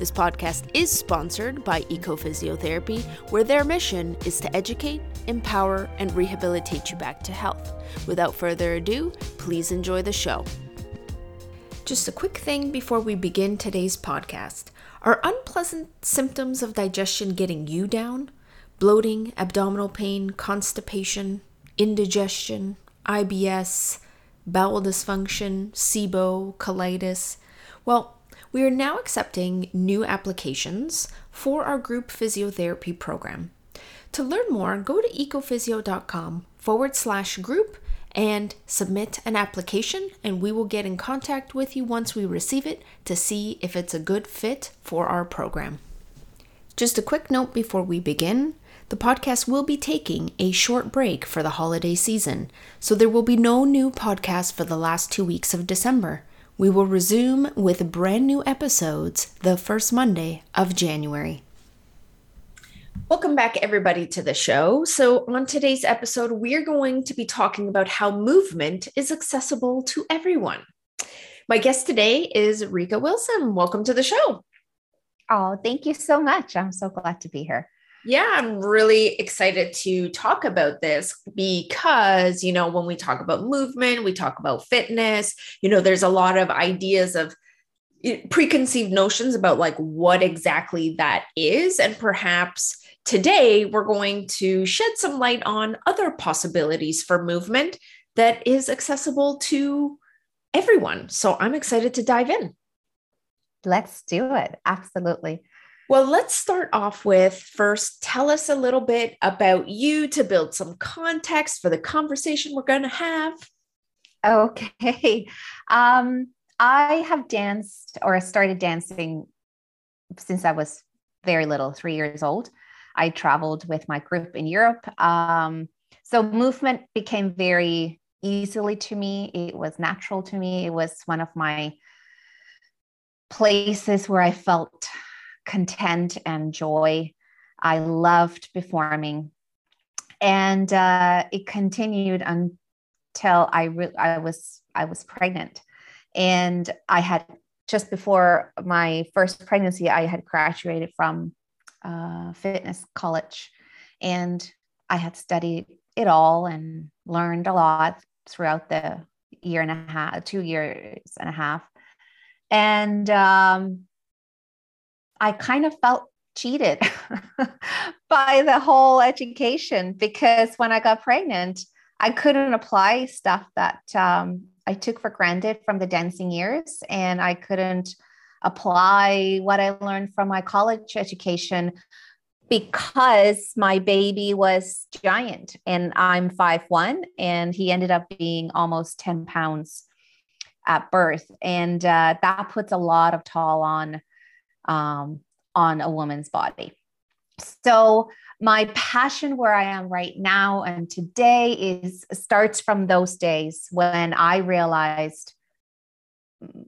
This podcast is sponsored by Ecophysiotherapy, where their mission is to educate, empower, and rehabilitate you back to health. Without further ado, please enjoy the show. Just a quick thing before we begin today's podcast. Are unpleasant symptoms of digestion getting you down? Bloating, abdominal pain, constipation, indigestion, IBS, bowel dysfunction, SIBO, colitis? Well, we are now accepting new applications for our group physiotherapy program. To learn more, go to ecophysio.com forward slash group and submit an application, and we will get in contact with you once we receive it to see if it's a good fit for our program. Just a quick note before we begin the podcast will be taking a short break for the holiday season, so there will be no new podcast for the last two weeks of December. We will resume with brand new episodes the first Monday of January. Welcome back, everybody, to the show. So, on today's episode, we're going to be talking about how movement is accessible to everyone. My guest today is Rika Wilson. Welcome to the show. Oh, thank you so much. I'm so glad to be here. Yeah, I'm really excited to talk about this because, you know, when we talk about movement, we talk about fitness, you know, there's a lot of ideas of eh, preconceived notions about like what exactly that is. And perhaps today we're going to shed some light on other possibilities for movement that is accessible to everyone. So I'm excited to dive in. Let's do it. Absolutely. Well, let's start off with first tell us a little bit about you to build some context for the conversation we're going to have. Okay. Um, I have danced or started dancing since I was very little, three years old. I traveled with my group in Europe. Um, so movement became very easily to me. It was natural to me. It was one of my places where I felt content and joy. I loved performing. And uh, it continued until I, re- I was I was pregnant, and I had just before my first pregnancy, I had graduated from uh, fitness college, and I had studied it all and learned a lot throughout the year and a half, two years and a half, and um, I kind of felt cheated by the whole education because when I got pregnant, I couldn't apply stuff that um, I took for granted from the dancing years, and I couldn't apply what I learned from my college education because my baby was giant and I'm five one, and he ended up being almost 10 pounds at birth. And uh, that puts a lot of toll on um, on a woman's body. So my passion where I am right now and today is starts from those days when I realized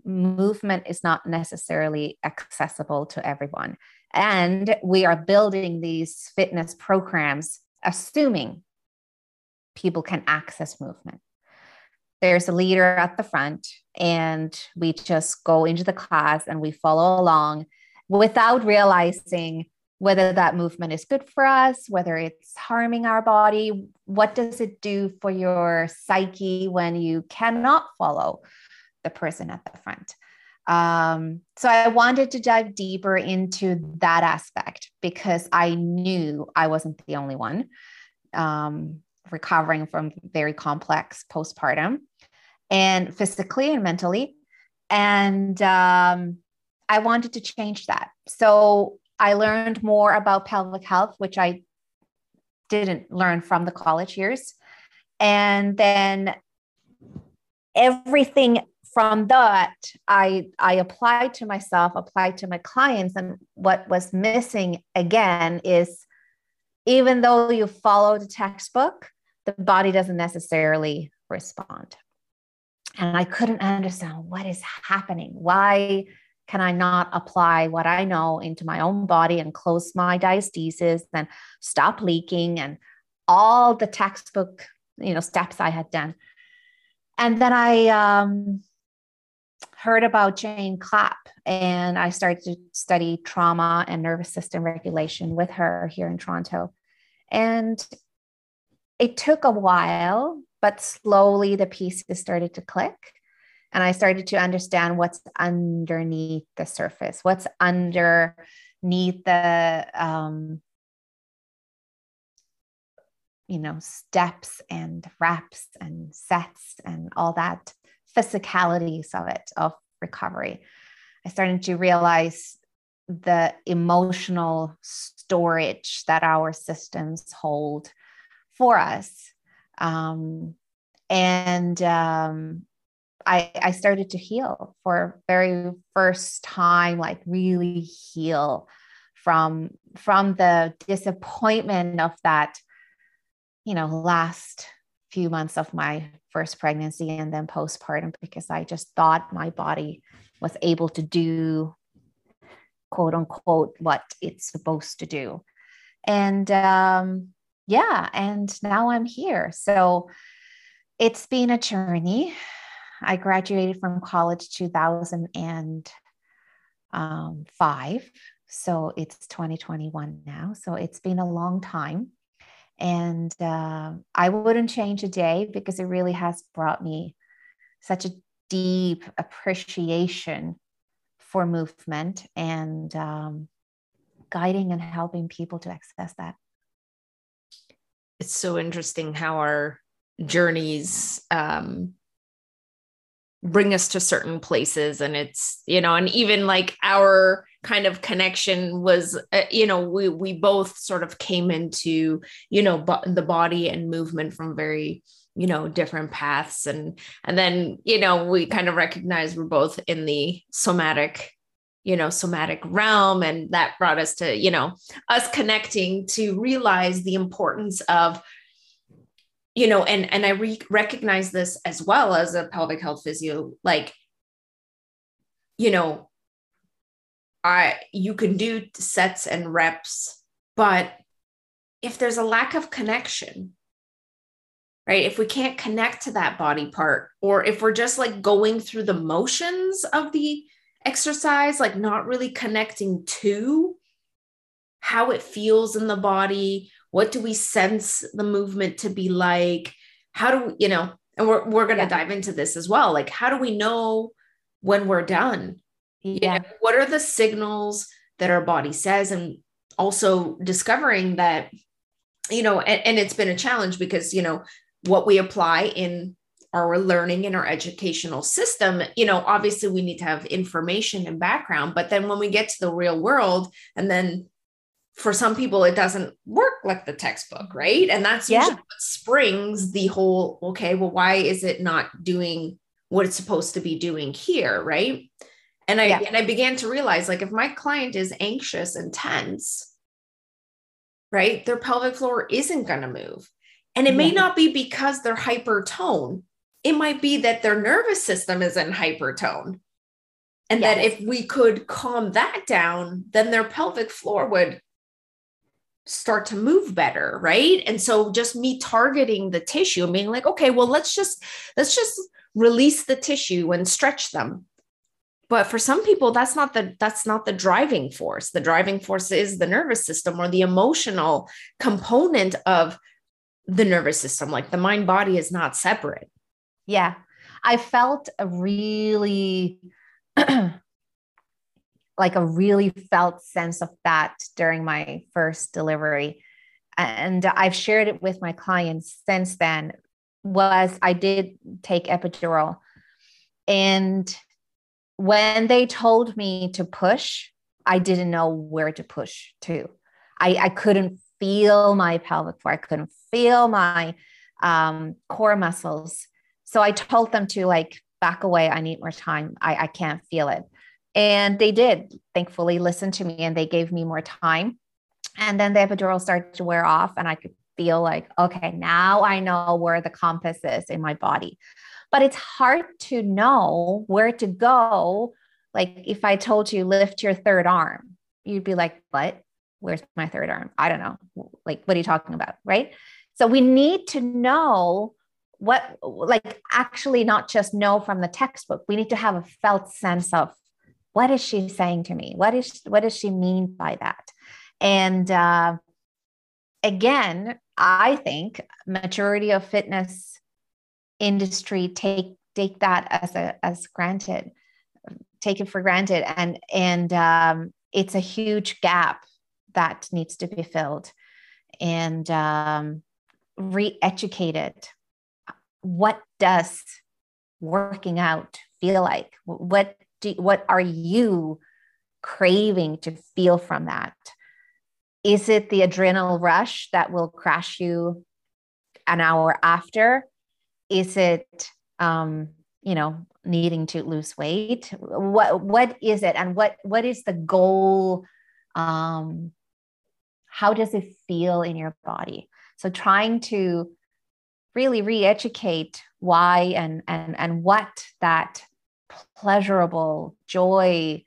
movement is not necessarily accessible to everyone. And we are building these fitness programs assuming people can access movement. There's a leader at the front, and we just go into the class and we follow along without realizing whether that movement is good for us, whether it's harming our body. What does it do for your psyche when you cannot follow the person at the front? Um, so I wanted to dive deeper into that aspect because I knew I wasn't the only one um, recovering from very complex postpartum and physically and mentally. And um, I wanted to change that. So I learned more about pelvic health, which I didn't learn from the college years. And then everything from that I I applied to myself, applied to my clients. And what was missing again is even though you follow the textbook, the body doesn't necessarily respond. And I couldn't understand what is happening. Why can I not apply what I know into my own body and close my diastasis and stop leaking and all the textbook, you know, steps I had done. And then I um, heard about Jane Clapp and I started to study trauma and nervous system regulation with her here in Toronto. And it took a while, but slowly the pieces started to click. And I started to understand what's underneath the surface, what's underneath the, um, you know, steps and reps and sets and all that physicalities of it, of recovery. I started to realize the emotional storage that our systems hold for us. Um, and um, I, I started to heal for very first time, like really heal from from the disappointment of that, you know, last few months of my first pregnancy and then postpartum because I just thought my body was able to do quote unquote what it's supposed to do. And um, yeah, and now I'm here. So it's been a journey. I graduated from college 2005. So it's 2021 now. So it's been a long time. And uh, I wouldn't change a day because it really has brought me such a deep appreciation for movement and um, guiding and helping people to access that. It's so interesting how our journeys um, bring us to certain places and it's you know and even like our kind of connection was uh, you know we we both sort of came into you know bo- the body and movement from very you know different paths. And and then you know we kind of recognize we're both in the somatic you know somatic realm. And that brought us to you know us connecting to realize the importance of you know and and i re- recognize this as well as a pelvic health physio like you know i you can do sets and reps but if there's a lack of connection right if we can't connect to that body part or if we're just like going through the motions of the exercise like not really connecting to how it feels in the body what do we sense the movement to be like? How do we, you know and we're, we're going to yeah. dive into this as well. Like how do we know when we're done? Yeah. you know, what are the signals that our body says? And also discovering that you know and, and it's been a challenge because you know what we apply in our learning in our educational system you know obviously we need to have information and background but then when we get to the real world and then for some people it doesn't work like the textbook right and that's yeah. usually what springs the whole okay well why is it not doing what it's supposed to be doing here right and i yeah. and i began to realize like if my client is anxious and tense right their pelvic floor isn't going to move and it yeah. may not be because they're hypertone it might be that their nervous system is in hypertone and yes. that if we could calm that down then their pelvic floor would start to move better right? And so just me targeting the tissue and being like okay well let's just let's just release the tissue and stretch them. But for some people that's not the that's not the driving force. The driving force is the nervous system or the emotional component of the nervous system. Like the mind body is not separate. Yeah. I felt a really like a really felt sense of that during my first delivery. And i've shared it with my clients since then was i did take epidural. And when they told me to push i didn't know where to push to. I, I couldn't feel my pelvic floor. I couldn't feel my um, core muscles. So i told them to like back away. I need more time. I, I can't feel it and they did thankfully listen to me and they gave me more time And then the epidural started to wear off, and I could feel like, okay, now I know where the compass is in my body. But it's hard to know where to go. Like if I told you lift your third arm, you'd be like, what? Where's my third arm? I don't know. Like, what are you talking about? Right. So we need to know what, like, actually not just know from the textbook. We need to have a felt sense of what is she saying to me? What is what does she mean by that? And uh, again, I think maturity of fitness industry take take that as a as granted, take it for granted, and and um, it's a huge gap that needs to be filled, and um, re-educated. What does working out feel like? What do what are you craving to feel from that? Is it the adrenal rush that will crash you an hour after? Is it, um, you know, needing to lose weight? What what is it, and what what is the goal? Um, how does it feel in your body? So trying to really re-educate why and and and what that pleasurable joy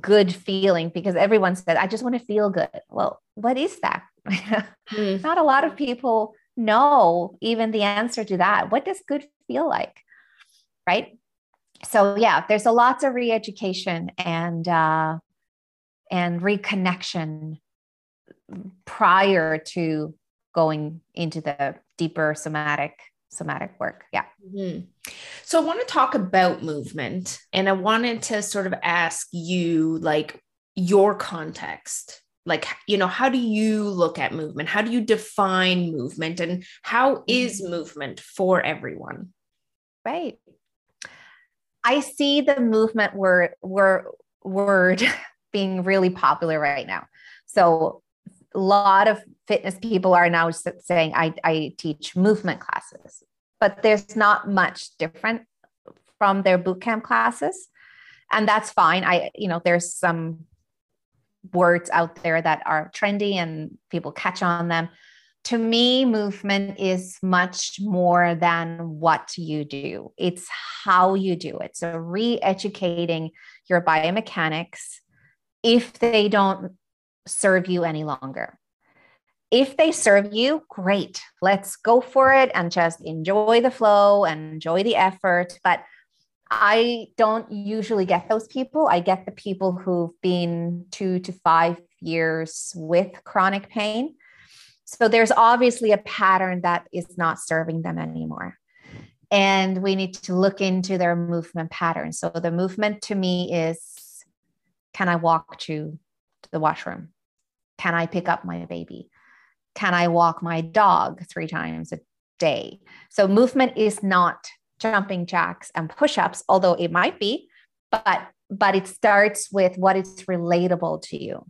good feeling because everyone said i just want to feel good well what is that? mm. Not a lot of people know even the answer to that. What does good feel like? Right. So yeah, there's a lots of re-education and uh, and reconnection prior to going into the deeper somatic somatic work. Yeah. Mm-hmm. So I want to talk about movement and I wanted to sort of ask you like your context like you know how do you look at movement how do you define movement and how is mm-hmm. movement for everyone right i see the movement word word word being really popular right now so a lot of fitness people are now saying i, I teach movement classes. But there's not much different from their bootcamp classes. And that's fine. I you know there's some words out there that are trendy and people catch on them. To me, movement is much more than what you do, it's how you do it. So, re educating your biomechanics. If they don't serve you any longer. If they serve you, great. Let's go for it and just enjoy the flow and enjoy the effort. But I don't usually get those people. I get the people who've been two to five years with chronic pain. So there's obviously a pattern that is not serving them anymore. And we need to look into their movement pattern. So the movement to me is can I walk to the washroom? Can I pick up my baby? Can I walk my dog three times a day? So movement is not jumping jacks and push-ups although it might be but but it starts with what is relatable to you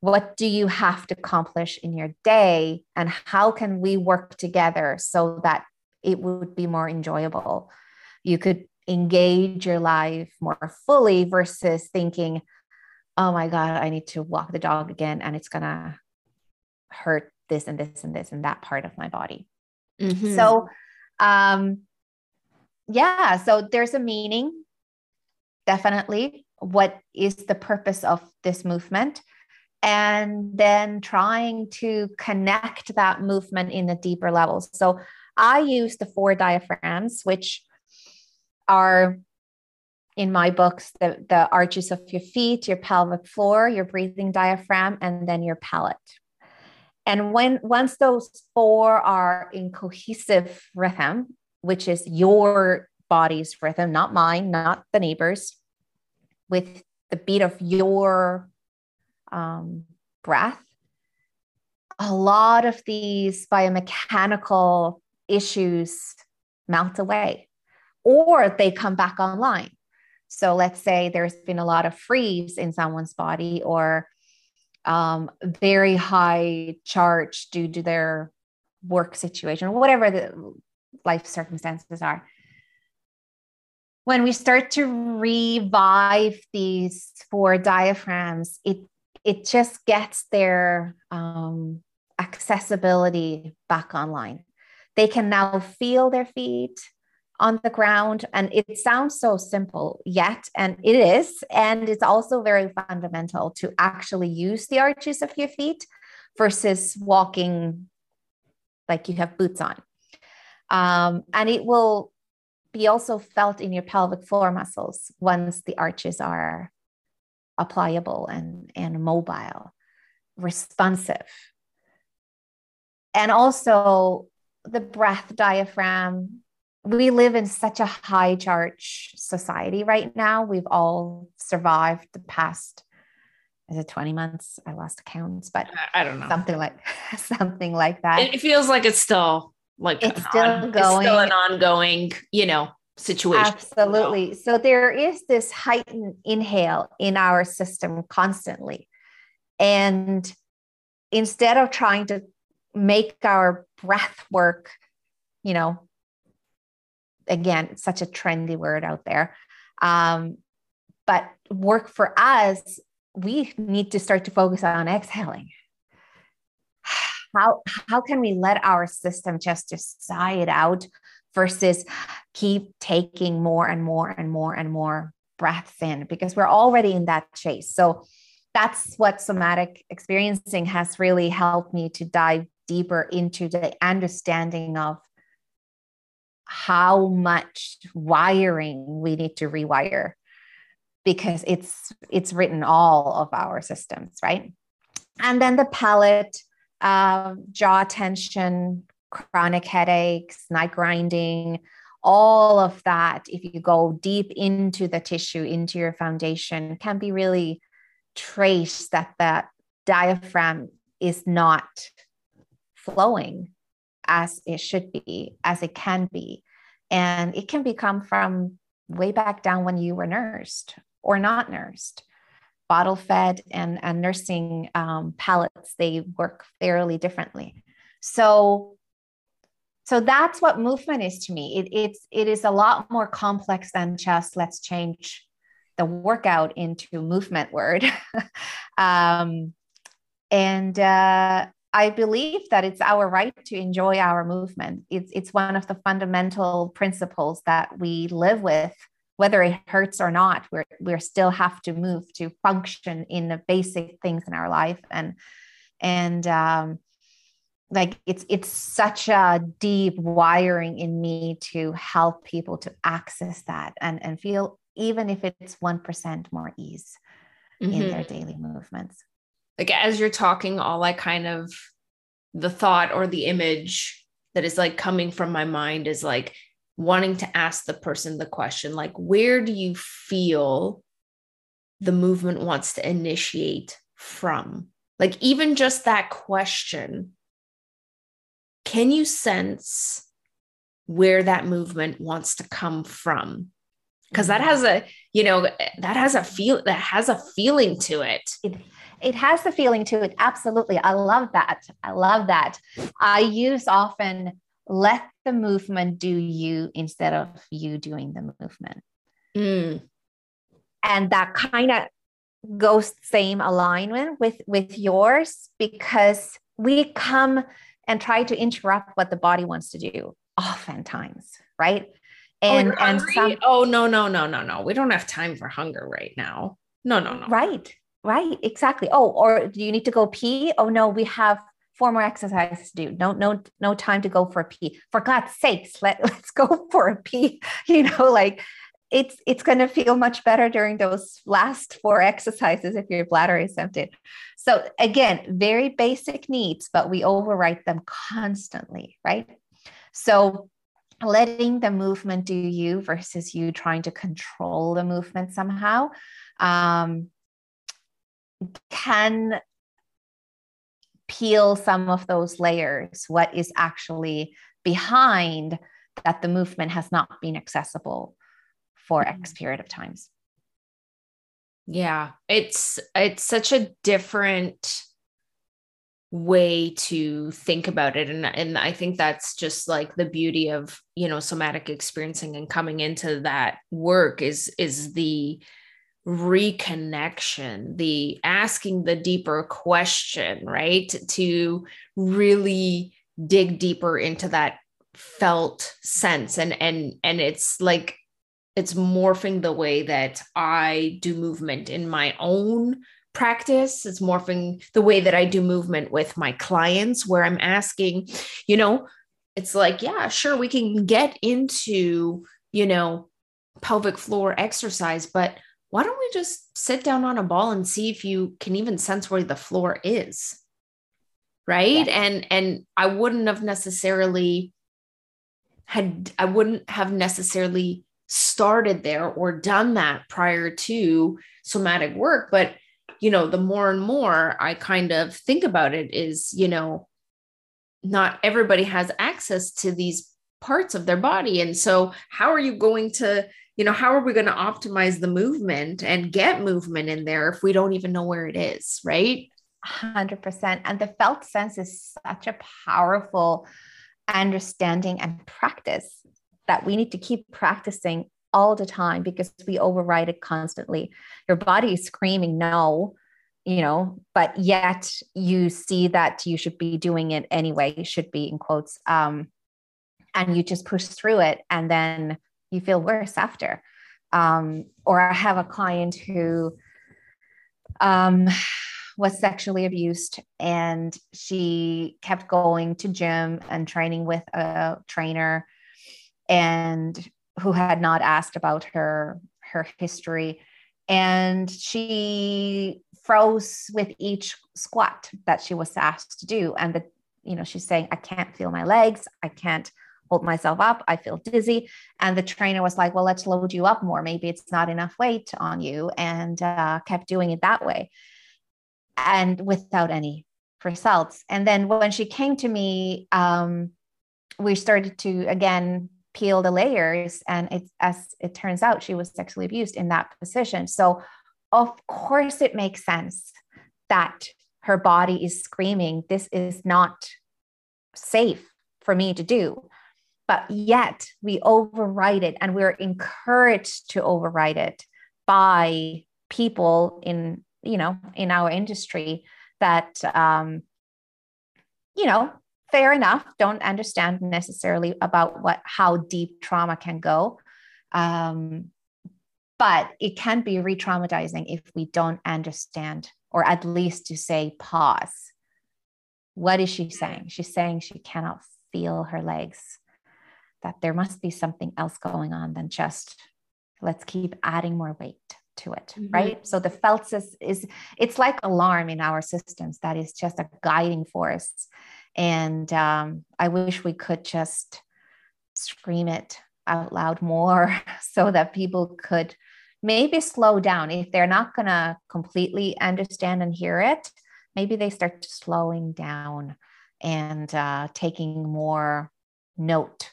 what do you have to accomplish in your day and how can we work together so that it would be more enjoyable you could engage your life more fully versus thinking oh my god i need to walk the dog again and it's going to hurt this and this and this and that part of my body mm-hmm. so um yeah, so there's a meaning, definitely. What is the purpose of this movement? And then trying to connect that movement in the deeper levels. So I use the four diaphragms, which are in my books the, the arches of your feet, your pelvic floor, your breathing diaphragm, and then your palate. And when once those four are in cohesive rhythm, which is your body's rhythm, not mine, not the neighbor's, with the beat of your um, breath, a lot of these biomechanical issues melt away or they come back online. So let's say there's been a lot of freeze in someone's body or um, very high charge due to their work situation, or whatever the life circumstances are. When we start to revive these four diaphragms, it it just gets their um, accessibility back online. They can now feel their feet on the ground. And it sounds so simple, yet, and it is. And it's also very fundamental to actually use the arches of your feet versus walking like you have boots on. Um, and it will be also felt in your pelvic floor muscles once the arches are pliable and, and mobile, responsive. And also the breath diaphragm. We live in such a high charge society right now. We've all survived the past is it 20 months? I lost count, but I don't know. Something like something like that. It feels like it's still like it's still on, going. It's still an ongoing, you know, situation. Absolutely. So there is this heightened inhale in our system constantly. And instead of trying to make our breath work, you know, again, it's such a trendy word out there. Um, but work for us, we need to start to focus on exhaling. How, how can we let our system just sigh it out versus keep taking more and more and more and more breaths in because we're already in that chase. So that's what somatic experiencing has really helped me to dive deeper into the understanding of how much wiring we need to rewire because it's it's written all of our systems right? And then the palate uh, jaw tension chronic headaches, night grinding, all of that, if you go deep into the tissue, into your foundation, can be really traced that that diaphragm is not flowing as it should be, as it can be. And it can become from way back down when you were nursed or not nursed. Bottle fed and, and nursing um, palates, they work fairly differently. So so that's what movement is to me it, it's it is a lot more complex than just let's change the workout into movement word um, and uh, i believe that it's our right to enjoy our movement. It's, it's one of the fundamental principles that we live with whether it hurts or not we're, we still have to move to function in the basic things in our life. And and um, like it's it's such a deep wiring in me to help people to access that and and feel even if it's 1% more ease mm-hmm. in their daily movements like as you're talking all i kind of the thought or the image that is like coming from my mind is like wanting to ask the person the question like where do you feel the movement wants to initiate from? Like even just that question can you sense where that movement wants to come from? Because that mm-hmm. has a you know that has a feel that has a feeling to it. it it has the feeling to it absolutely i love that i love that i use often let the movement do you instead of you doing the movement mm. and that kind of goes same alignment with with yours because we come and try to interrupt what the body wants to do oftentimes, right? And oh, and some, oh no no no no no we don't have time for hunger right now. No no no. Right right exactly. Oh or do you need to go pee? Oh no we have four more exercises to do. No, no, no time to go for a pee. For God's sakes, let, let's go for a pee. You know, like it's it's going to feel much better during those last four exercises if your bladder is empty. So again, very basic needs, but we overwrite them constantly, right? So letting the movement do you versus you trying to control the movement somehow um, can peel some of those layers what is actually behind that the movement has not been accessible for mm-hmm. X period of times. Yeah, it's it's such a different way to think about it and and I think that's just like the beauty of you know somatic experiencing and coming into that work is is the reconnection, the asking the deeper question, right? To really dig deeper into that felt sense and and and it's like it's morphing the way that I do movement in my own practice. It's morphing the way that I do movement with my clients, where I'm asking, you know, it's like, yeah, sure, we can get into, you know, pelvic floor exercise, but why don't we just sit down on a ball and see if you can even sense where the floor is? Right. Yeah. And and I wouldn't have necessarily had I wouldn't have necessarily started there or done that prior to somatic work. But you know, the more and more I kind of think about it is, you know, not everybody has access to these parts of their body. And so, how are you going to, you know, how are we going to optimize the movement and get movement in there if we don't even know where it is? Right. 100%. And the felt sense is such a powerful understanding and practice that we need to keep practicing all the time because we override it constantly. Your body is screaming no, you know, but yet you see that you should be doing it anyway, should be in quotes. Um, and you just push through it and then you feel worse after. Um, or I have a client who um, was sexually abused and she kept going to gym and training with a trainer and who had not asked about her her history. And she froze with each squat that she was asked to do. And the you know she's saying i can't feel my legs. I can't hold myself up. I feel dizzy. And the trainer was like well let's load you up more. Maybe it's not enough weight on you. And uh, kept doing it that way. And without any results. And then when she came to me um, we started to again peel the layers. And it's as it turns out she was sexually abused in that position. So of course it makes sense that her body is screaming this is not safe for me to do but yet we override it and we're encouraged to override it by people in you know in our industry that um you know fair enough don't understand necessarily about what how deep trauma can go um, but it can be re-traumatizing if we don't understand or at least to say pause. What is she saying? She's saying she cannot feel her legs that there must be something else going on than just let's keep adding more weight to it mm-hmm. right so the felt is, is it's like alarm in our systems that is just a guiding force and um, I wish we could just scream it out loud more so that people could maybe slow down. If they're not going to completely understand and hear it, maybe they start slowing down and uh, taking more note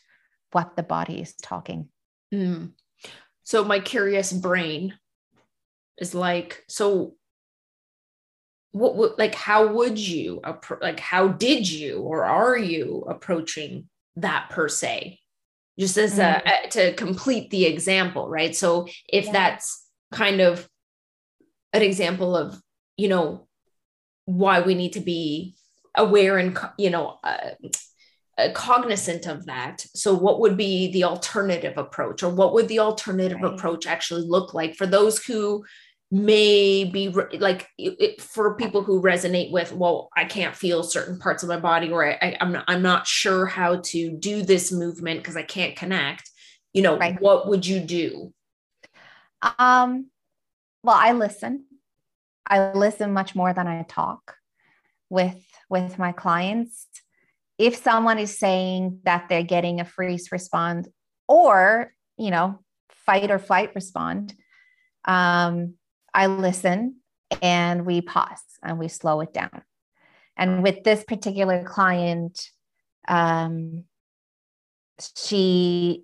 what the body is talking. Mm. So my curious brain is like, so what would like how would you like how did you or are you approaching that per se just as a, mm-hmm. a to complete the example right so if yeah. that's kind of an example of you know why we need to be aware and you know uh, cognizant of that so what would be the alternative approach or what would the alternative right. approach actually look like for those who may be re- like it, for people who resonate with well i can't feel certain parts of my body or I, am not, I'm not sure how to do this movement because i can't connect you know right. what would you do um well i listen i listen much more than i talk with with my clients if someone is saying that they're getting a freeze response or you know fight or flight respond um I listen and we pause and we slow it down. And with this particular client, um, she,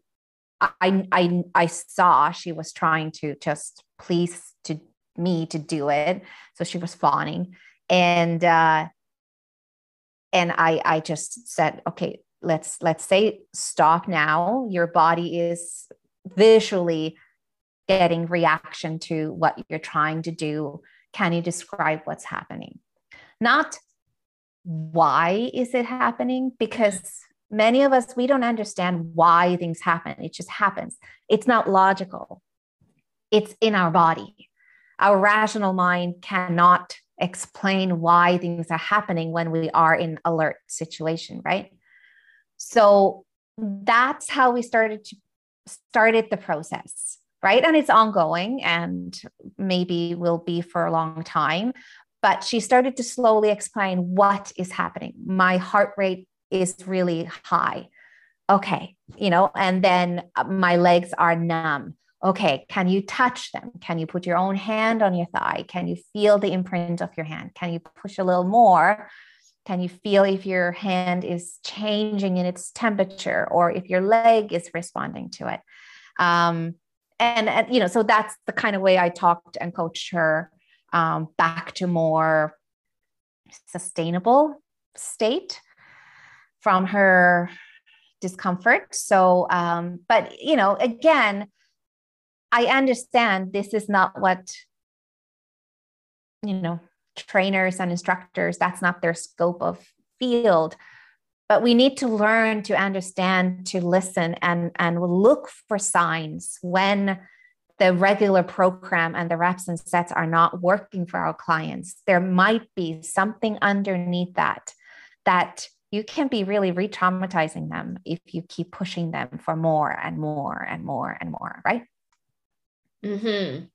I, I, I saw she was trying to just please to me to do it. So she was fawning, and uh, and I, I just said, okay, let's let's say stop now. Your body is visually getting reaction to what you're trying to do. Can you describe what's happening? Not why is it happening? Because many of us, we don't understand why things happen. It just happens. It's not logical, it's in our body. Our rational mind cannot explain why things are happening when we are in alert situation, right? So that's how we started to started the process, right? And it's ongoing and maybe will be for a long time. But she started to slowly explain what is happening. My heart rate is really high. Okay, you know, and then my legs are numb. Okay, can you touch them? Can you put your own hand on your thigh? Can you feel the imprint of your hand? Can you push a little more? Can you feel if your hand is changing in its temperature or if your leg is responding to it? Um, and, and, you know, so that's the kind of way I talked and coached her um, back to more sustainable state from her discomfort. So, um, but you know, again, I understand this is not what you know trainers and instructors. That's not their scope of field. But we need to learn to understand, to listen, and and look for signs when the regular program and the reps and sets are not working for our clients. There might be something underneath that that you can be really re traumatizing them if you keep pushing them for more and more and more and more, right? Mm-hmm.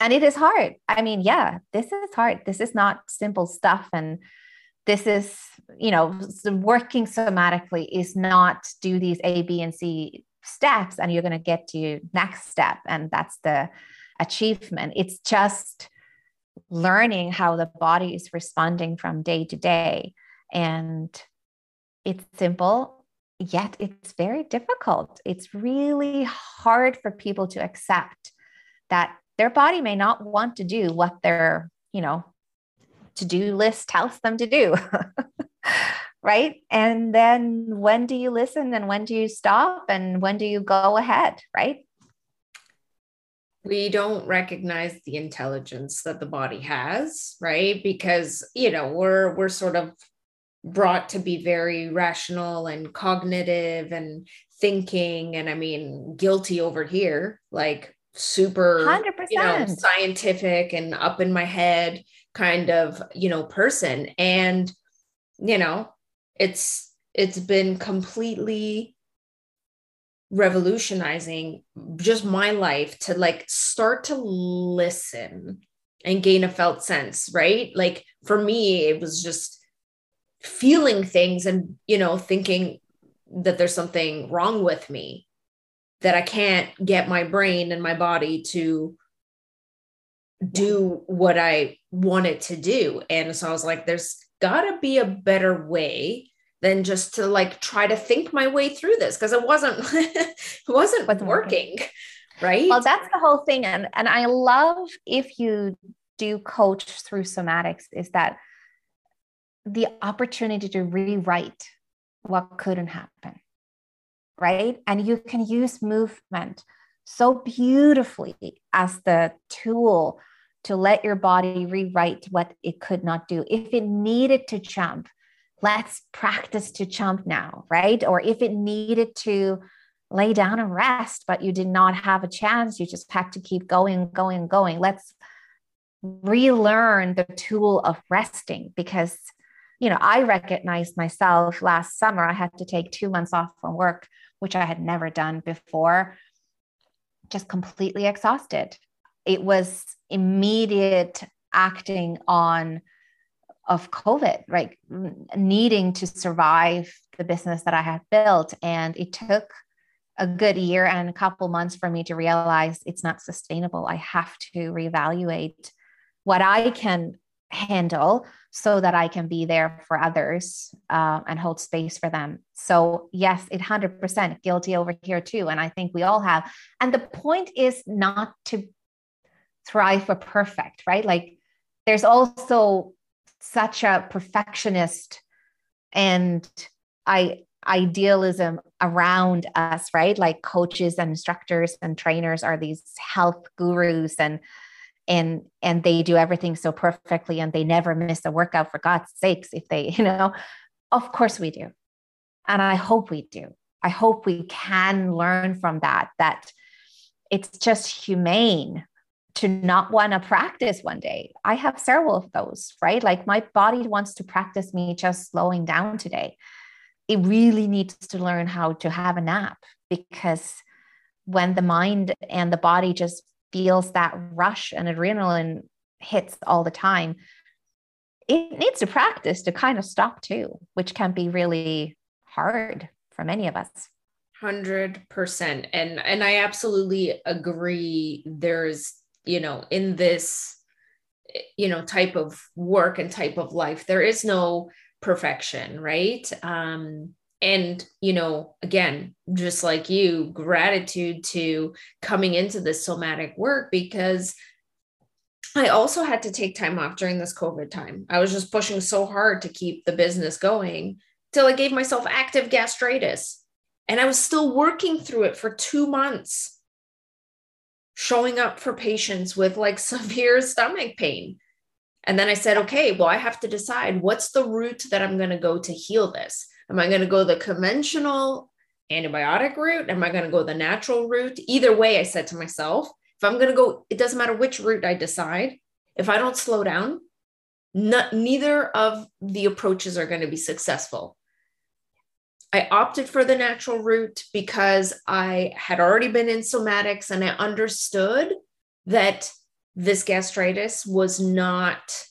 And it is hard. I mean, yeah, this is hard. This is not simple stuff. And this is, you know, working somatically is not do these A, B, and C steps and you're going to get to your next step. And that's the achievement. It's just learning how the body is responding from day to day and it's simple, yet it's very difficult. It's really hard for people to accept that their body may not want to do what their, you know, to do list tells them to do. right? And then when do you listen and when do you stop and when do you go ahead, right? we don't recognize the intelligence that the body has right because you know we're we're sort of brought to be very rational and cognitive and thinking and i mean guilty over here like super 100%. you know scientific and up in my head kind of you know person and you know it's it's been completely revolutionizing just my life to like start to listen and gain a felt sense right like for me it was just feeling things and you know thinking that there's something wrong with me that I can't get my brain and my body to do what I want it to do. And so I was like, there's got to be a better way than just to like try to think my way through this because it wasn't it wasn't, wasn't working, working. Right. Well, that's the whole thing. And and I love if you do coach through somatics is that the opportunity to rewrite what couldn't happen. Right. And you can use movement so beautifully as the tool to let your body rewrite what it could not do. If it needed to jump, let's practice to jump now, right? Or if it needed to lay down and rest, but you did not have a chance, you just had to keep going, going, going. Let's relearn the tool of resting because you know, I recognized myself last summer. I had to take two months off from work, which I had never done before, just completely exhausted. It was immediate acting on of COVID, right? Needing to survive the business that I had built. And it took a good year and a couple months for me to realize it's not sustainable. I have to reevaluate what I can handle so that I can be there for others uh, and hold space for them. So, yes, it 100% guilty over here too. And I think we all have. And the point is not to thrive for perfect, right? Like, there's also such a perfectionist and I idealism around us, right? Like coaches and instructors and trainers are these health gurus and and and they do everything so perfectly and they never miss a workout for God's sakes if they, you know, of course we do. And I hope we do. I hope we can learn from that that it's just humane to not want to practice one day. I have several of those, right? Like my body wants to practice me just slowing down today. It really needs to learn how to have a nap because when the mind and the body just feels that rush and adrenaline hits all the time, it needs to practice to kind of stop too, which can be really hard for many of us. 100% and and I absolutely agree there's you know in this you know type of work and type of life there is no perfection right um and you know again just like you gratitude to coming into this somatic work because I also had to take time off during this COVID time. I was just pushing so hard to keep the business going till I gave myself active gastritis. And I was still working through it for two months showing up for patients with like severe stomach pain. And then I said, okay, well, I have to decide what's the route that I'm going to go to heal this. Am I going to go the conventional antibiotic route? Am I going to go the natural route? Either way, I said to myself, if I'm going to go, it doesn't matter which route I decide. If I don't slow down, not, neither of the approaches are going to be successful. I opted for the natural route because I had already been in somatics and I understood that this gastritis was not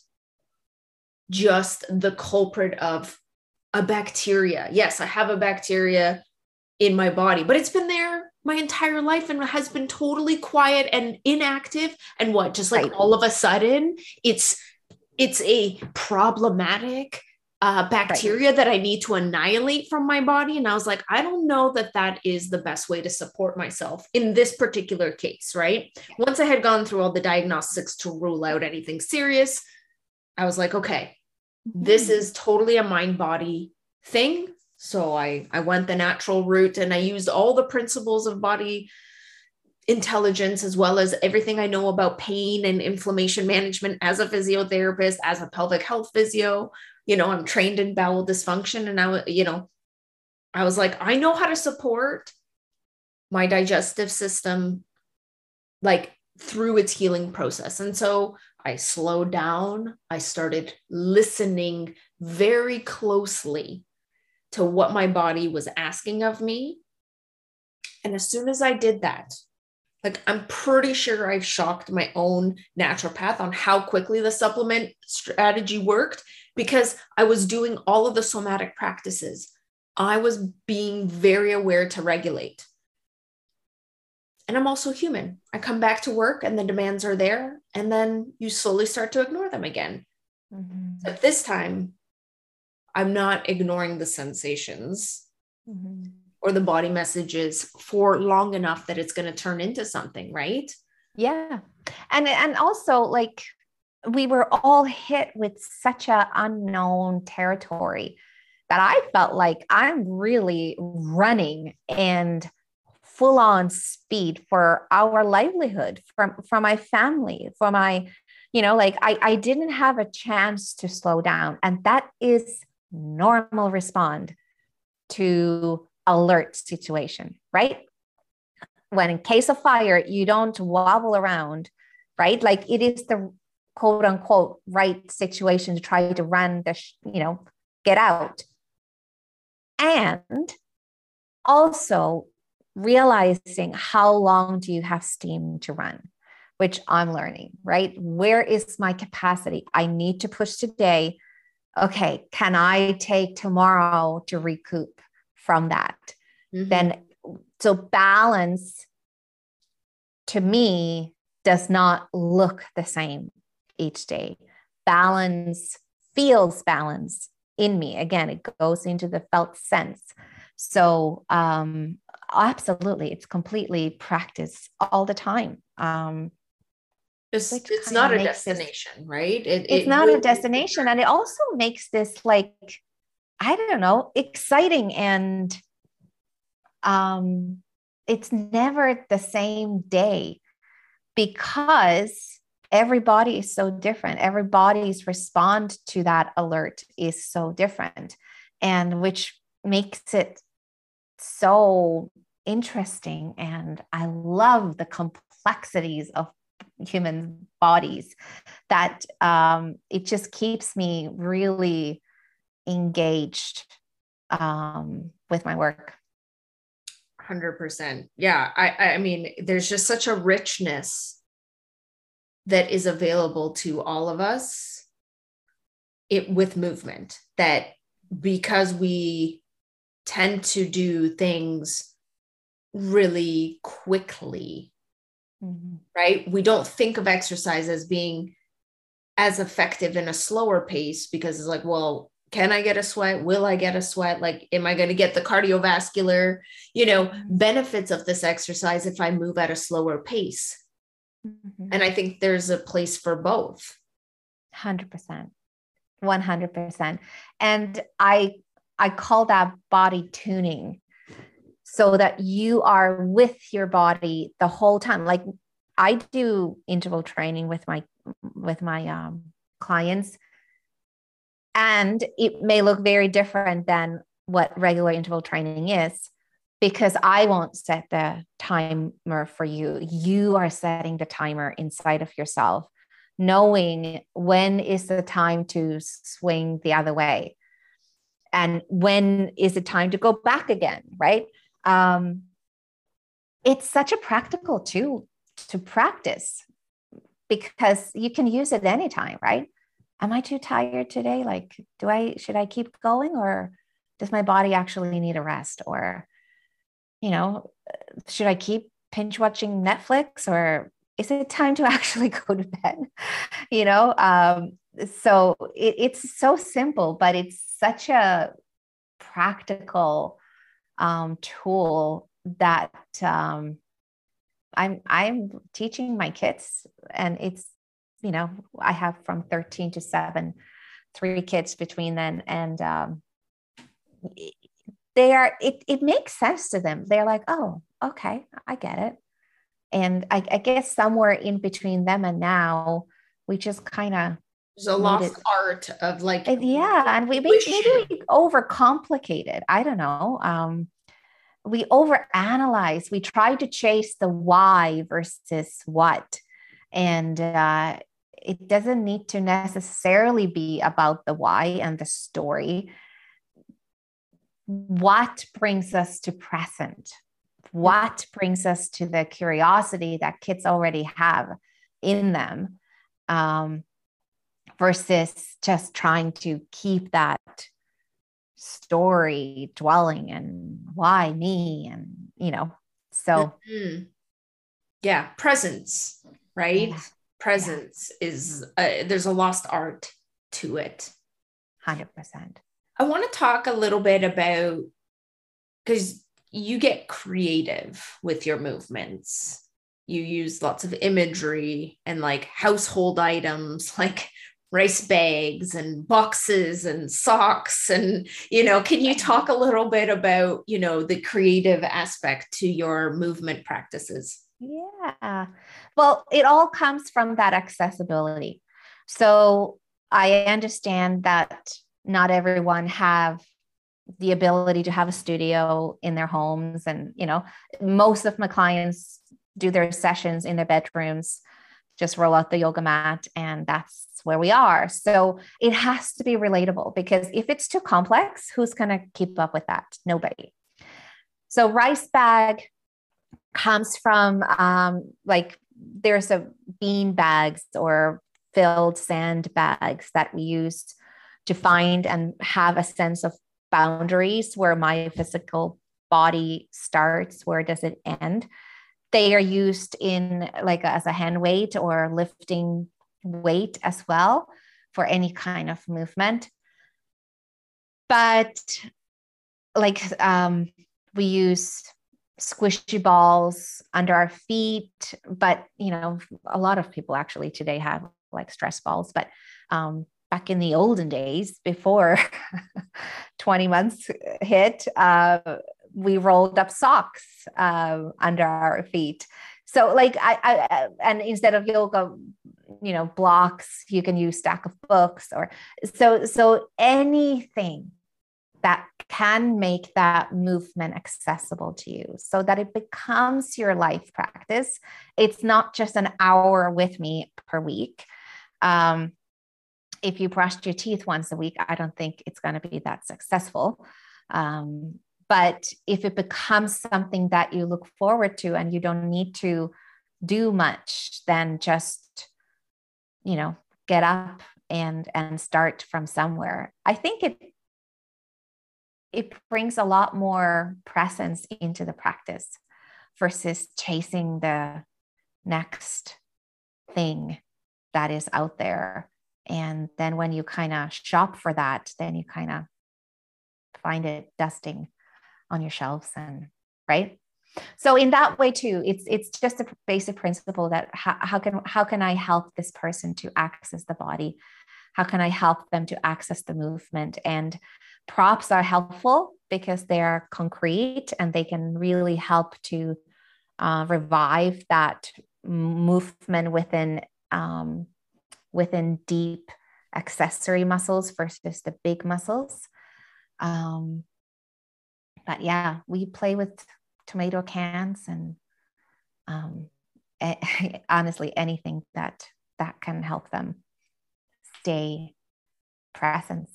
just the culprit of a bacteria. Yes, I have a bacteria in my body, but it's been there my entire life and has been totally quiet and inactive and what just like right. all of a sudden it's it's a problematic uh, bacteria right. that I need to annihilate from my body. And I was like, I don't know that that is the best way to support myself in this particular case, right? Once I had gone through all the diagnostics to rule out anything serious, I was like, okay, this mm-hmm. is totally a mind body thing. So I, I went the natural route and I used all the principles of body intelligence as well as everything I know about pain and inflammation management as a physiotherapist, as a pelvic health physio you know, I'm trained in bowel dysfunction. And I, you know, I was like, I know how to support my digestive system like through its healing process. And so I slowed down. I started listening very closely to what my body was asking of me. And as soon as I did that, like I'm pretty sure I've shocked my own naturopath on how quickly the supplement strategy worked because I was doing all of the somatic practices. I was being very aware to regulate. And I'm also human. I come back to work and the demands are there, and then you slowly start to ignore them again. Mm-hmm. But this time, I'm not ignoring the sensations mm-hmm. or the body messages for long enough that it's going to turn into something, right? Yeah. And and also like we were all hit with such a unknown territory that I felt like I'm really running and full on speed for our livelihood, from from my family, for my, you know, like I, I didn't have a chance to slow down. And that is normal respond to alert situation, right? When in case of fire, you don't wobble around, right? Like it is the quote unquote right situation to try to run the, you know, get out. And also realizing how long do you have steam to run, which I'm learning, right? Where is my capacity? I need to push today. Okay, can I take tomorrow to recoup from that? Mm-hmm. Then, so balance to me does not look the same each day. Balance feels balance in me. Again, it goes into the felt sense. So, um, absolutely, it's completely practice all the time. Um, it's, it's not a destination, this, right? It, it's it not a destination. And it also makes this like I don't know, exciting and um, it's never the same day because everybody is so different. Everybody's respond to that alert is so different, and which makes it so interesting. And I love the complexities of human bodies that um, it just keeps me really engaged um, with my work. 100%. Yeah. I, I mean, there's just such a richness that is available to all of us it with movement that because we tend to do things really quickly mm-hmm. right we don't think of exercise as being as effective in a slower pace because it's like well can I get a sweat? Will I get a sweat? Like, am I going to get the cardiovascular, you know, mm-hmm. benefits of this exercise if I move at a slower pace? Mm-hmm. And I think there's a place for both. 100%. 100%. And I I call that body tuning so that you are with your body the whole time. Like I do interval training with my with my um clients and it may look very different than what regular interval training is because I won't set the timer for you. You are setting the timer inside of yourself, knowing when is the time to swing the other way and when is it time to go back again, right? Um, it's such a practical tool to practice because you can use it anytime, right? am I too tired today? Like, do I, should I keep going or does my body actually need a rest? Or, you know, should I keep pinch watching Netflix or is it time to actually go to bed? you know, um, so it, it's so simple, but it's such a practical um, tool that um, I'm I'm teaching my kids, and it's you know, I have from 13 to seven, three kids between then. And um, they are, it, it makes sense to them. They're like, oh, okay, I get it. And I, I guess somewhere in between them and now, we just kind of there's a lost art of like yeah and we maybe, maybe we overcomplicated i don't know um we overanalyze we try to chase the why versus what and uh it doesn't need to necessarily be about the why and the story. What brings us to present? What brings us to the curiosity that kids already have in them um, versus just trying to keep that story dwelling and why me and you know so. Mm-hmm. yeah presence right? Yeah. Presence yeah. is uh, there's a lost art to it. 100% i want to talk a little bit about because you get creative with your movements. You use lots of imagery and like household items like rice bags and boxes and socks and you know can you talk a little bit about you know the creative aspect to your movement practices yeah. Well, it all comes from that accessibility. So I understand that not everyone have the ability to have a studio in their homes and you know most of my clients do their sessions in their bedrooms just roll out the yoga mat and that's where we are. So it has to be relatable because if it's too complex who's going to keep up with that? Nobody. So rice bag comes from um, like there's a bean bags or filled sand bags that we use to find and have a sense of boundaries where my physical body starts where does it end. They are used in like as a hand weight or lifting weight as well for any kind of movement but like um, we use squishy balls under our feet but you know a lot of people actually today have like stress balls but um, back in the olden days before 20 months hit, uh, we rolled up socks uh, under our feet. So like I, I and instead of yoga, you know, blocks, you can use stack of books or so so anything that can make that movement accessible to you so that it becomes your life practice. It's not just an hour with me per week. Um, if you brushed your teeth once a week, I don't think it's going to be that successful. Um, but if it becomes something that you look forward to and you don't need to do much, then just, you know, get up and and start from somewhere. I think it it brings a lot more presence into the practice versus chasing the next thing that is out there. And then when you kind of shop for that, then you kind of find it dusting on your shelves and right so in that way too it's it's just a basic principle that how, how can how can i help this person to access the body? How can i help them to access the movement? And props are helpful because they are concrete and they can really help to uh, revive that movement within um, within deep accessory muscles versus the big muscles. Um, but yeah, we play with tomato cans and um, honestly anything that that can help them stay present.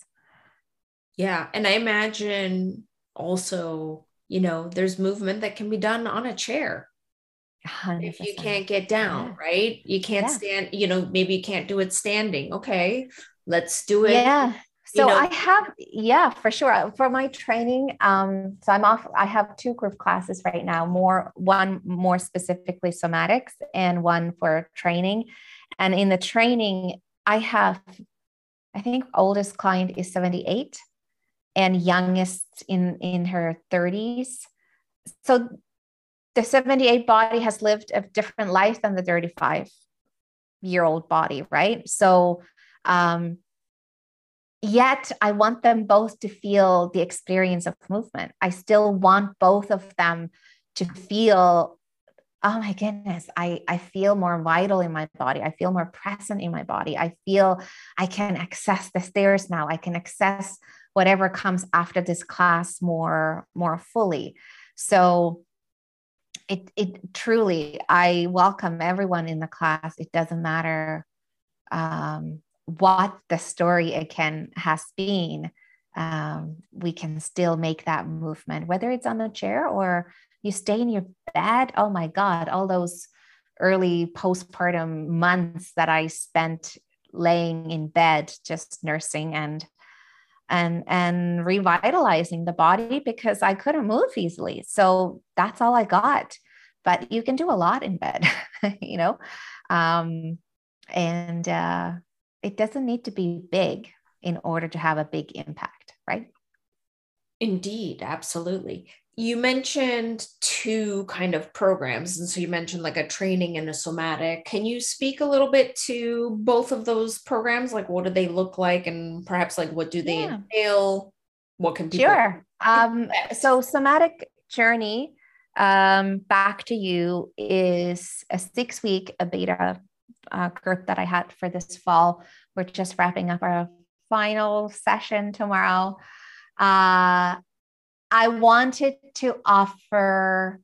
Yeah, and I imagine also, you know, there's movement that can be done on a chair. 100%. If you can't get down, yeah. right? You can't yeah. stand, you know, maybe you can't do it standing. Okay, let's do it. Yeah so know? i have yeah for sure. For my training um so i'm off i have two group classes right now more one more specifically somatics and one for training. And in the training i have i think oldest client is 78 and youngest in in her 30s so the 78 body has lived a different life than the 35 year old body right? So um yet I want them both to feel the experience of movement. I still want both of them to feel, oh my goodness, I, I feel more vital in my body. I feel more present in my body. I feel I can access the stairs now. I can access whatever comes after this class more, more fully. So it, it truly, I welcome everyone in the class. It doesn't matter um, what the story again has been, um, we can still make that movement, whether it's on a chair or you stay in your bed. Oh my God, all those early postpartum months that I spent laying in bed, just nursing and and and revitalizing the body because I couldn't move easily. So that's all I got. But you can do a lot in bed, you know. Um, and uh, it doesn't need to be big in order to have a big impact, right? Indeed, absolutely. You mentioned two kind of programs. And so you mentioned like a training and a somatic. Can you speak a little bit to both of those programs? Like, what do they look like? And perhaps, like, what do they yeah. entail? What can people Sure. Um, so, somatic journey um, back to you is a six week beta uh, group that I had for this fall. We're just wrapping up our final session tomorrow. Uh, I wanted to offer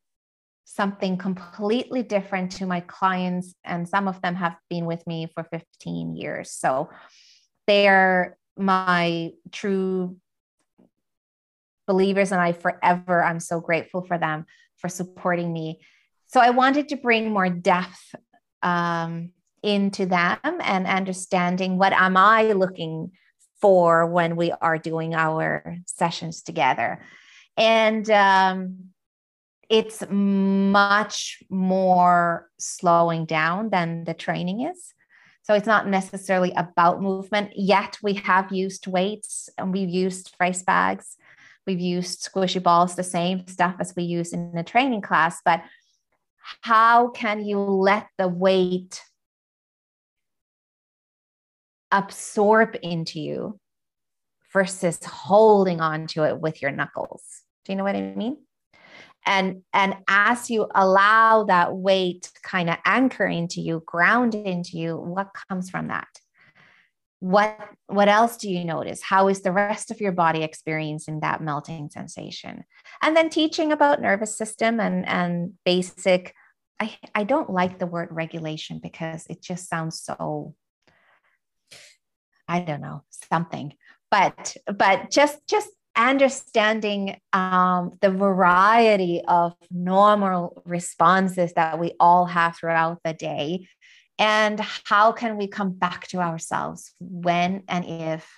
something completely different to my clients, and some of them have been with me for 15 years. So they're my true believers, and I forever, I'm so grateful for them for supporting me. So I wanted to bring more depth um, into them and understanding what am I looking for when we are doing our sessions together. And um, it's much more slowing down than the training is. So it's not necessarily about movement. Yet we have used weights and we've used race bags. We've used squishy balls, the same stuff as we use in the training class. But how can you let the weight absorb into you versus holding on to it with your knuckles. Do you know what I mean? And and as you allow that weight kind of anchor into you, ground into you, what comes from that? What what else do you notice? How is the rest of your body experiencing that melting sensation? And then teaching about nervous system and and basic I, I don't like the word regulation because it just sounds so I don't know, something. But but just just understanding um, the variety of normal responses that we all have throughout the day and how can we come back to ourselves when and if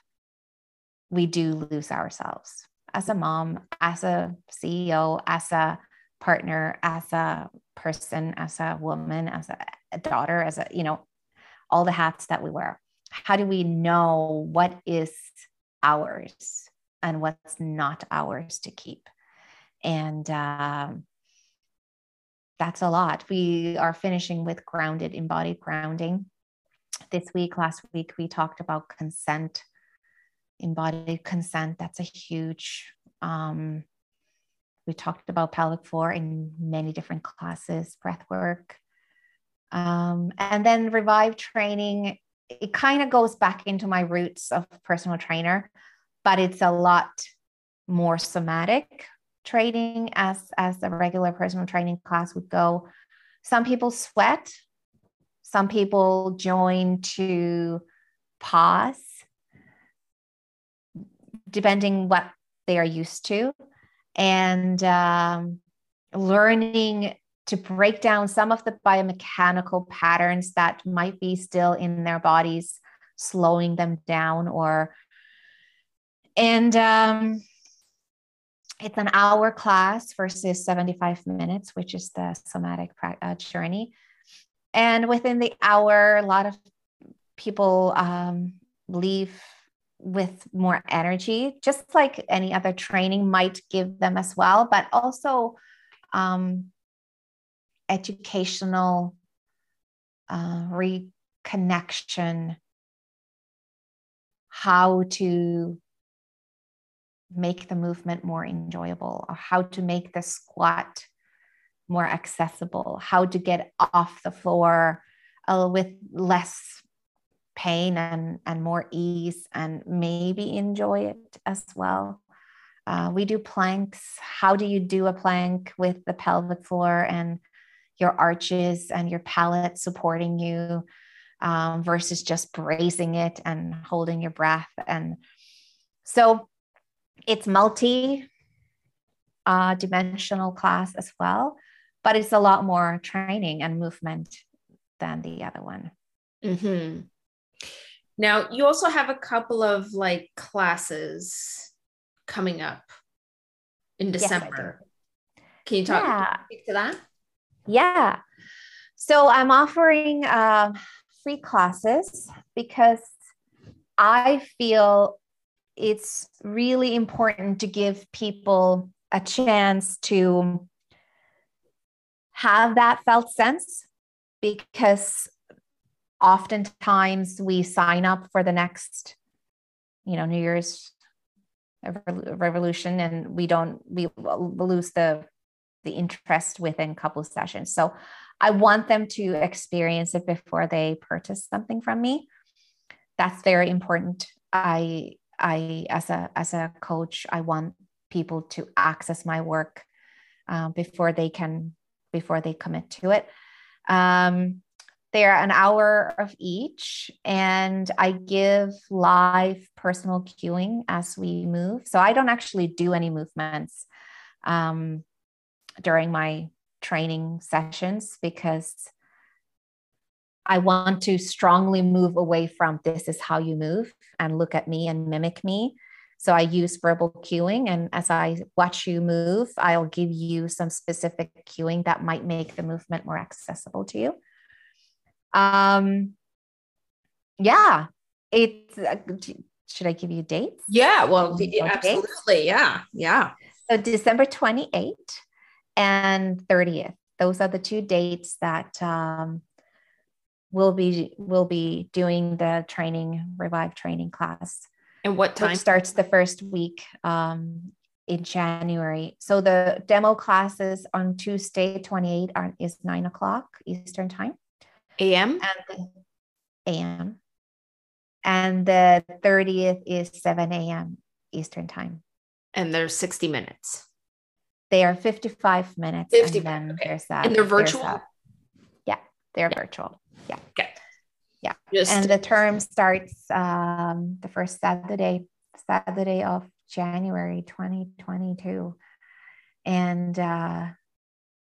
we do lose ourselves as a mom as a ceo as a partner as a person as a woman as a, a daughter as a you know all the hats that we wear how do we know what is ours and what's not ours to keep. And um, that's a lot. We are finishing with grounded, embodied grounding. This week, last week, we talked about consent, embodied consent. That's a huge, um, we talked about pelvic floor in many different classes, breath work. Um, and then revive training, it kind of goes back into my roots of personal trainer but it's a lot more somatic training as as a regular personal training class would go. Some people sweat. Some people join to pause depending what they are used to. And um, learning to break down some of the biomechanical patterns that might be still in their bodies slowing them down or and um, it's an hour class versus 75 minutes, which is the somatic uh, journey. And within the hour, a lot of people um, leave with more energy, just like any other training might give them as well, but also um, educational uh, reconnection, how to make the movement more enjoyable or how to make the squat more accessible, how to get off the floor uh, with less pain and, and more ease and maybe enjoy it as well. Uh, we do planks. How do you do a plank with the pelvic floor and your arches and your palate supporting you um, versus just bracing it and holding your breath? And so it's multi uh, dimensional class as well, but it's a lot more training and movement than the other one. Mm-hmm. Now, you also have a couple of like classes coming up in December. Yes, Can you talk yeah. to that? Yeah. So I'm offering uh, free classes because I feel it's really important to give people a chance to have that felt sense because oftentimes we sign up for the next you know new year's revolution and we don't we lose the the interest within couple sessions so i want them to experience it before they purchase something from me that's very important i I, as a as a coach, I want people to access my work uh, before they can before they commit to it. Um, they're an hour of each, and I give live personal cueing as we move. So I don't actually do any movements um, during my training sessions because I want to strongly move away from this is how you move and look at me and mimic me. So I use verbal cueing. And as I watch you move, I'll give you some specific cueing that might make the movement more accessible to you. Um, yeah, it's, uh, should I give you dates? Yeah, well, absolutely. Yeah, yeah. So December 28th and 30th. Those are the two dates that um, we'll be we'll be doing the training revive training class. And what time? starts the first week um, in january. So the demo classes on tuesday 28 are, is 9 o'clock eastern time. Am and am and the 30th is 7 a.m eastern time. And there's 60 minutes they are 55 minutes 50 and then okay. there's that and they're virtual? yeah they're yeah. virtual. Yeah. Okay. Yeah. Just, and the term starts um, the first saturday saturday of january 2022 and uh,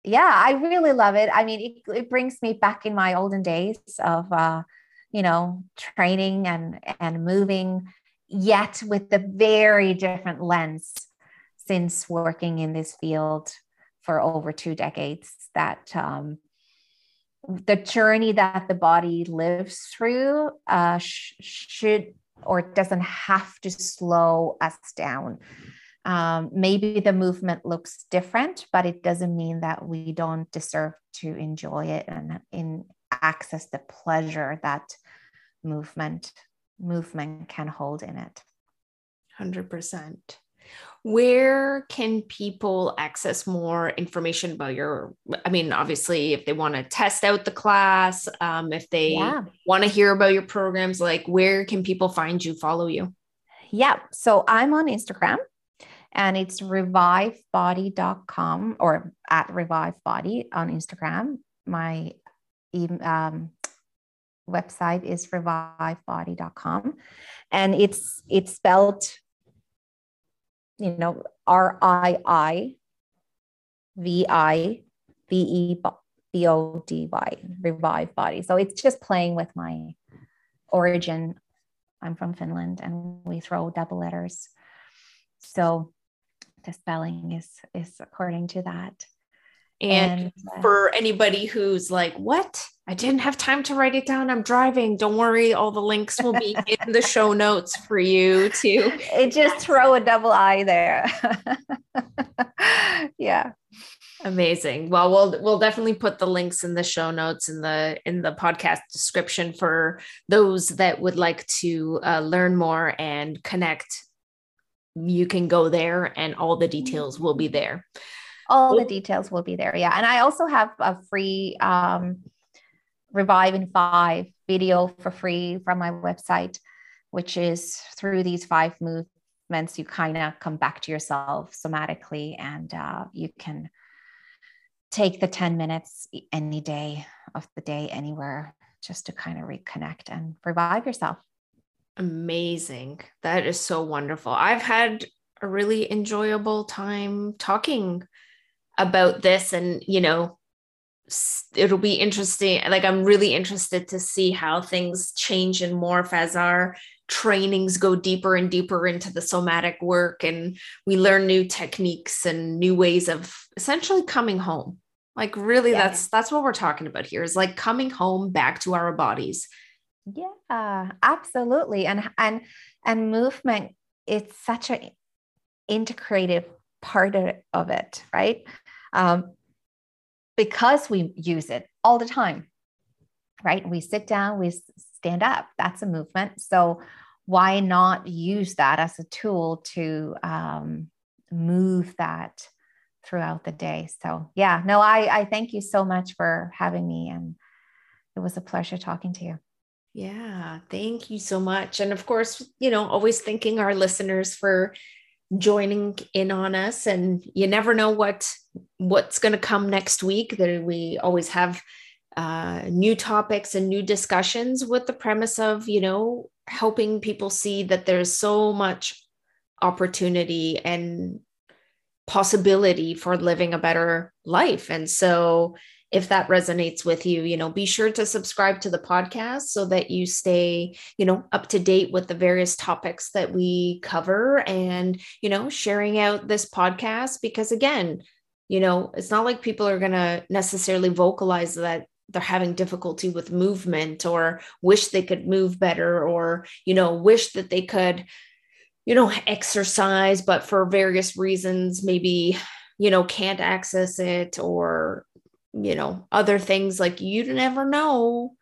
yeah i really love it. I mean it, it brings me back in my olden days of uh, you know training and and moving yet with a very different lens since working in this field for over two decades that um, the journey that the body lives through uh, sh- should or doesn't have to slow us down. Um, maybe the movement looks different, but it doesn't mean that we don't deserve to enjoy it and in access the pleasure that movement movement can hold in it. Hundred percent where can people access more information about your i mean obviously if they want to test out the class um, if they yeah. want to hear about your programs like where can people find you follow you yeah so i'm on instagram and it's revivebody.com or at revivebody on instagram my um, website is revivebody.com and it's it's spelled you know, R I I V I V E B O D Y, revive body. So it's just playing with my origin. I'm from Finland and we throw double letters. So the spelling is is according to that. And, and for anybody who's like, what? I didn't have time to write it down. I'm driving. Don't worry. All the links will be in the show notes for you to it just throw a double I there. yeah. Amazing. Well, we'll we'll definitely put the links in the show notes in the in the podcast description for those that would like to uh, learn more and connect. You can go there, and all the details will be there. All the details will be there. Yeah, and I also have a free um, Revive in Five video for free from my website, which is through these five movements, you kind of come back to yourself somatically and uh, you can take the 10 minutes any day of the day, anywhere, just to kind of reconnect and revive yourself. Amazing. That is so wonderful. I've had a really enjoyable time talking about this and, you know, it'll be interesting like i'm really interested to see how things change and morph as our trainings go deeper and deeper into the somatic work and we learn new techniques and new ways of essentially coming home. Like really yeah. that's that's what we're talking about here is like coming home back to our bodies. Yeah absolutely. And and and movement it's such an integrative part of, of it right um, because we use it all the time, right? We sit down, we stand up. That's a movement. So why not use that as a tool to um, move that throughout the day? So yeah, no, I, I thank you so much for having me, and it was a pleasure talking to you. Yeah, thank you so much. And of course, you know, always thanking our listeners for joining in on us and you never know what what's going to come next week that we always have uh, new topics and new discussions with the premise of you know helping people see that there's so much opportunity and possibility for living a better life. And so if that resonates with you you know be sure to subscribe to the podcast so that you stay you know up to date with the various topics that we cover and you know sharing out this podcast because again you know it's not like people are going to necessarily vocalize that they're having difficulty with movement or wish they could move better or you know wish that they could you know exercise but for various reasons maybe you know can't access it or you know, other things like you never know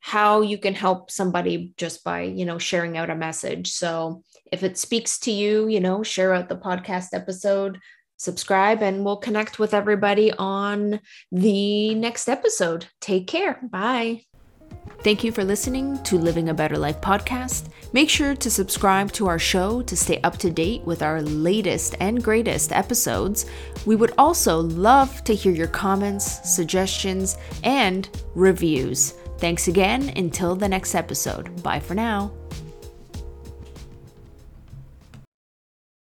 how you can help somebody just by, you know, sharing out a message. So if it speaks to you, you know, share out the podcast episode, subscribe, and we'll connect with everybody on the next episode. Take care. Bye. Thank you for listening to Living a Better Life podcast. Make sure to subscribe to our show to stay up to date with our latest and greatest episodes. We would also love to hear your comments, suggestions, and reviews. Thanks again. Until the next episode. Bye for now.